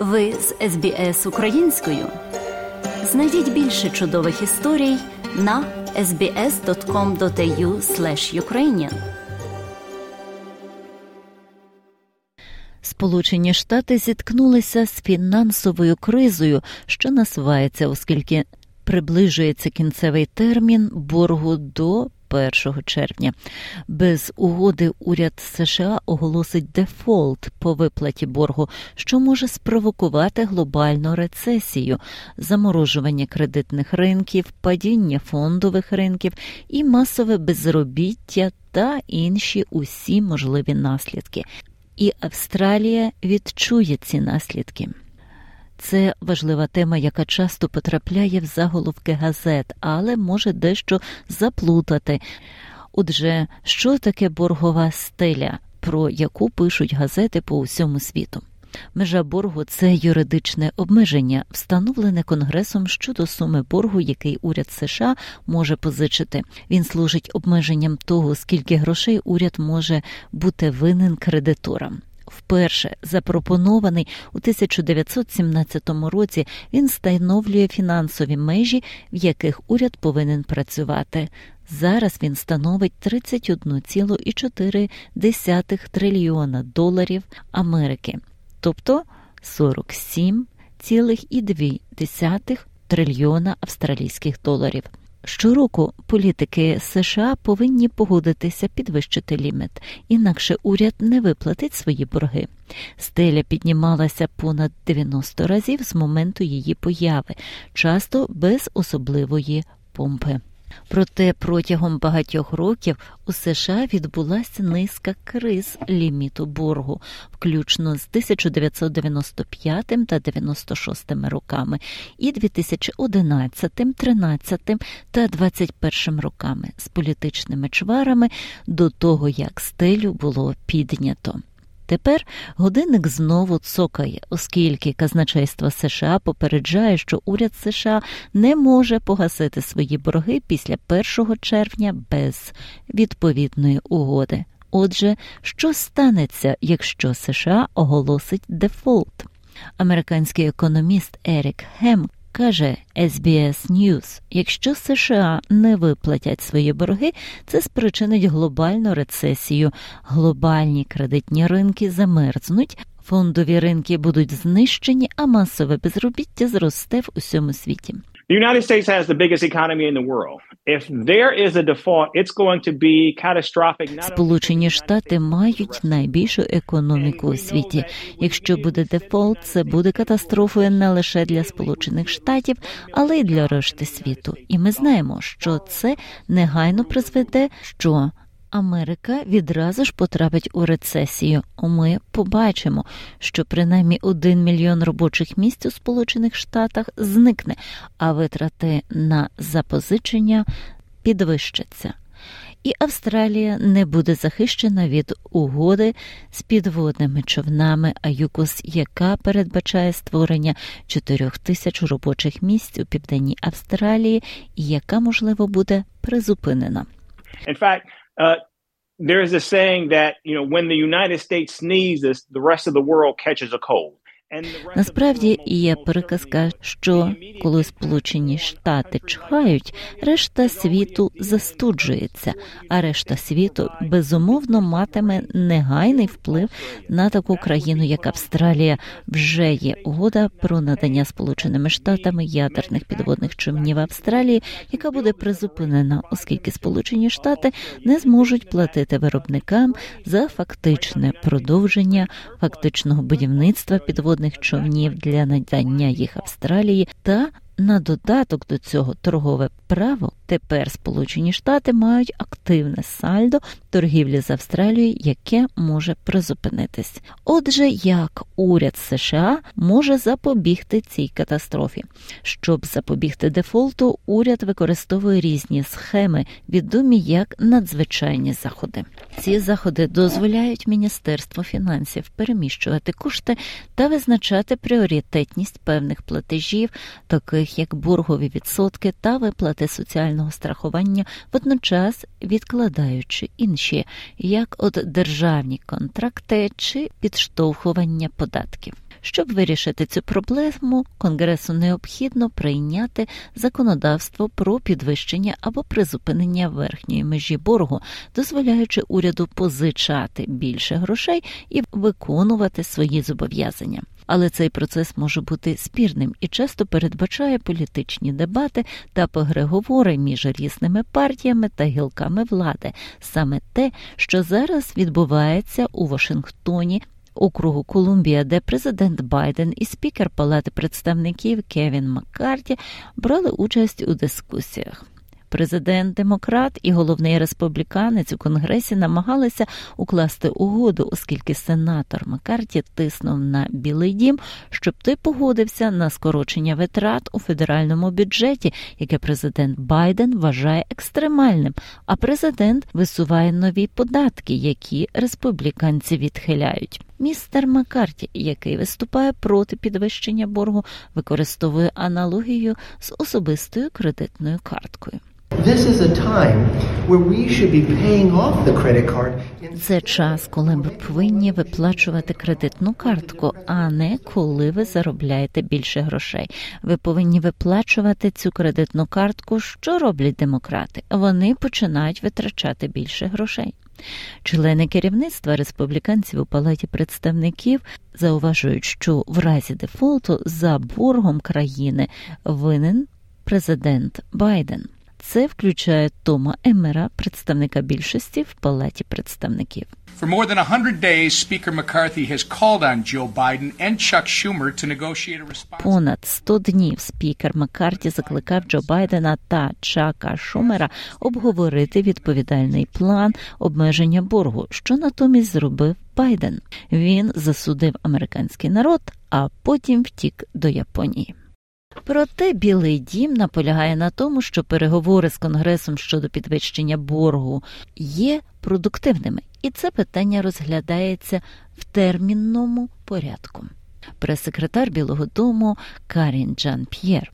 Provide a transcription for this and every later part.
Ви з СБС українською. Знайдіть більше чудових історій на sbs.com.au ukrainian Сполучені Штати зіткнулися з фінансовою кризою, що насувається, оскільки приближується кінцевий термін боргу до 1 червня. Без угоди уряд США оголосить дефолт по виплаті боргу, що може спровокувати глобальну рецесію, заморожування кредитних ринків, падіння фондових ринків і масове безробіття та інші усі можливі наслідки. І Австралія відчує ці наслідки. Це важлива тема, яка часто потрапляє в заголовки газет, але може дещо заплутати. Отже, що таке боргова стеля, про яку пишуть газети по усьому світу? Межа боргу це юридичне обмеження, встановлене Конгресом щодо суми боргу, який уряд США може позичити. Він служить обмеженням того, скільки грошей уряд може бути винен кредиторам вперше запропонований у 1917 році, він встановлює фінансові межі, в яких уряд повинен працювати. Зараз він становить 31,4 трильйона доларів Америки, тобто 47,2 трильйона австралійських доларів. Щороку політики США повинні погодитися підвищити ліміт, інакше уряд не виплатить свої борги. Стеля піднімалася понад 90 разів з моменту її появи, часто без особливої помпи. Проте протягом багатьох років у США відбулася низка криз ліміту боргу, включно з 1995 та 96 роками, і 2011, 13 та 21 роками з політичними чварами до того, як стелю було піднято. Тепер годинник знову цокає, оскільки казначейство США попереджає, що уряд США не може погасити свої борги після 1 червня без відповідної угоди. Отже, що станеться, якщо США оголосить дефолт? Американський економіст Ерік Хем Каже SBS News, якщо США не виплатять свої борги, це спричинить глобальну рецесію, глобальні кредитні ринки замерзнуть, фондові ринки будуть знищені, а масове безробіття зросте в усьому світі. The United States has the biggest economy in the world. If there is a default, it's going to be catastrophic. Сполучені Штати мають найбільшу економіку у світі. Якщо буде дефолт, це буде катастрофою не лише для Сполучених Штатів, але й для решти світу. І ми знаємо, що це негайно призведе, що Америка відразу ж потрапить у рецесію. Ми побачимо, що принаймні один мільйон робочих місць у Сполучених Штатах зникне, а витрати на запозичення підвищаться. І Австралія не буде захищена від угоди з підводними човнами АЮКОС, яка передбачає створення 4 тисяч робочих місць у південній Австралії, і яка можливо буде призупинена. In fact, Uh, there is a saying that you know when the United States sneezes, the rest of the world catches a cold. Насправді є приказка, що коли Сполучені Штати чхають, решта світу застуджується, а решта світу безумовно матиме негайний вплив на таку країну, як Австралія. Вже є угода про надання Сполученими Штатами ядерних підводних човнів Австралії, яка буде призупинена, оскільки Сполучені Штати не зможуть платити виробникам за фактичне продовження фактичного будівництва підводних підводних човнів для надання їх Австралії та на додаток до цього торгове право тепер Сполучені Штати мають активне сальдо торгівлі з Австралією, яке може призупинитись. Отже, як уряд США може запобігти цій катастрофі? Щоб запобігти дефолту, уряд використовує різні схеми, відомі як надзвичайні заходи. Ці заходи дозволяють Міністерству фінансів переміщувати кошти та визначати пріоритетність певних платежів, таких як боргові відсотки та виплати соціального страхування, водночас відкладаючи інші, як от державні контракти чи підштовхування податків. Щоб вирішити цю проблему, Конгресу необхідно прийняти законодавство про підвищення або призупинення верхньої межі боргу, дозволяючи уряду позичати більше грошей і виконувати свої зобов'язання. Але цей процес може бути спірним і часто передбачає політичні дебати та переговори між різними партіями та гілками влади, саме те, що зараз відбувається у Вашингтоні. Округу Колумбія, де президент Байден і спікер Палати представників Кевін Маккарті брали участь у дискусіях. Президент демократ і головний республіканець у конгресі намагалися укласти угоду, оскільки сенатор Маккарті тиснув на Білий Дім, щоб той погодився на скорочення витрат у федеральному бюджеті, яке президент Байден вважає екстремальним. А президент висуває нові податки, які республіканці відхиляють. Містер Маккарті, який виступає проти підвищення боргу, використовує аналогію з особистою кредитною карткою. Це час, коли ми повинні виплачувати кредитну картку, а не коли ви заробляєте більше грошей. Ви повинні виплачувати цю кредитну картку. Що роблять демократи? Вони починають витрачати більше грошей. Члени керівництва республіканців у палаті представників зауважують, що в разі дефолту за боргом країни винен президент Байден. Це включає Тома Емера, представника більшості в палаті представників. For more than 100 days, Speaker McCarthy has called on Joe Biden and Chuck Schumer to negotiate a response. Понад 100 днів спікер Маккарті закликав Джо Байдена та Чака Шумера обговорити відповідальний план обмеження боргу, що натомість зробив Байден. Він засудив американський народ, а потім втік до Японії. Проте Білий дім наполягає на тому, що переговори з Конгресом щодо підвищення боргу є продуктивними, і це питання розглядається в термінному порядку. Прес-секретар Білого Дому Карін Джан П'єр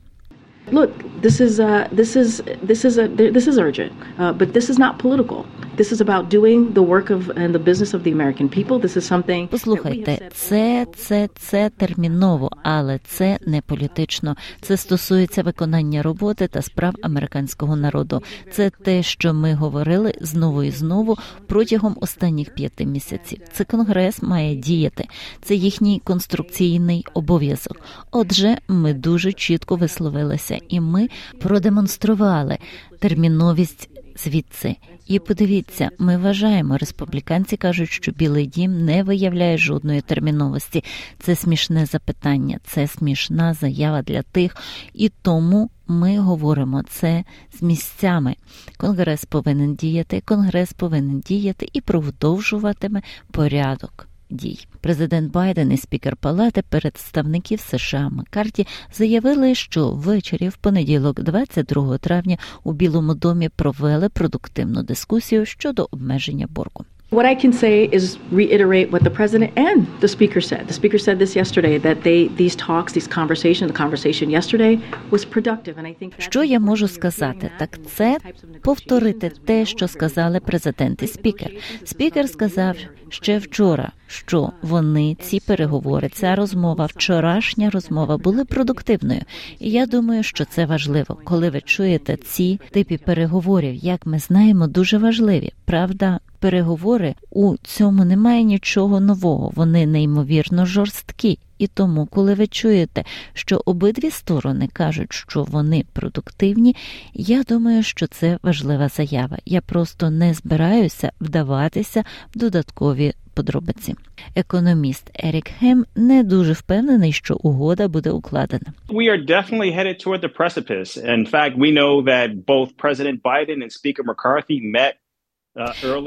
Look, this is uh, this is this is a this is urgent, uh, but this is not political. This is about doing the work of and the business of the American people. This is something Послухайте, це це це терміново, але це не політично. Це стосується виконання роботи та справ американського народу. Це те, що ми говорили знову і знову протягом останніх п'яти місяців. Це конгрес має діяти. Це їхній конструкційний обов'язок. Отже, ми дуже чітко висловилися і ми продемонстрували терміновість звідси. І подивіться, ми вважаємо, республіканці кажуть, що Білий Дім не виявляє жодної терміновості. Це смішне запитання, це смішна заява для тих, і тому ми говоримо це з місцями. Конгрес повинен діяти, конгрес повинен діяти і продовжуватиме порядок дій. Президент Байден і спікер Палати представників США Маккарті заявили, що ввечері в понеділок, 22 травня, у Білому домі провели продуктивну дискусію щодо обмеження боргу. What I can say is reiterate what the president and the speaker said. The speaker said this yesterday that they these talks, these conversation, the conversation yesterday was productive. And I think що я можу сказати, так це повторити те, що сказали президент і спікер. Спікер сказав ще вчора, що вони ці переговори, ця розмова, вчорашня розмова були продуктивною. І я думаю, що це важливо, коли ви чуєте ці типи переговорів, як ми знаємо, дуже важливі. Правда, переговори у цьому немає нічого нового. Вони неймовірно жорсткі. І тому, коли ви чуєте, що обидві сторони кажуть, що вони продуктивні, я думаю, що це важлива заява. Я просто не збираюся вдаватися в додаткові подробиці. Економіст Ерік Хем не дуже впевнений, що угода буде укладена. We are definitely headed toward the precipice. In fact, we know that both President Biden and Speaker McCarthy met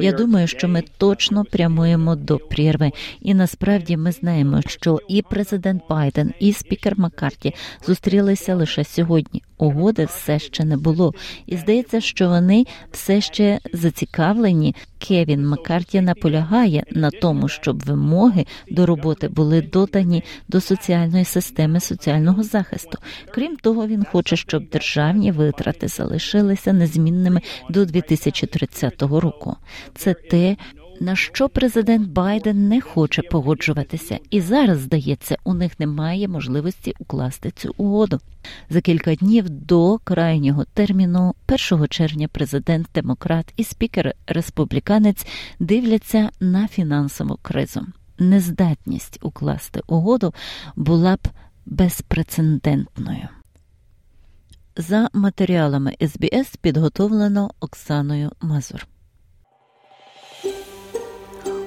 я думаю, що ми точно прямуємо до прірви, і насправді ми знаємо, що і президент Байден, і спікер Маккарті зустрілися лише сьогодні. Угоди все ще не було, і здається, що вони все ще зацікавлені. Кевін Маккарті наполягає на тому, щоб вимоги до роботи були додані до соціальної системи соціального захисту. Крім того, він хоче, щоб державні витрати залишилися незмінними до 2030 року. Це те, на що президент Байден не хоче погоджуватися, і зараз здається, у них немає можливості укласти цю угоду. За кілька днів до крайнього терміну, 1 червня, президент демократ і спікер республіканець дивляться на фінансову кризу. Нездатність укласти угоду була б безпрецедентною. За матеріалами СБС підготовлено Оксаною Мазур.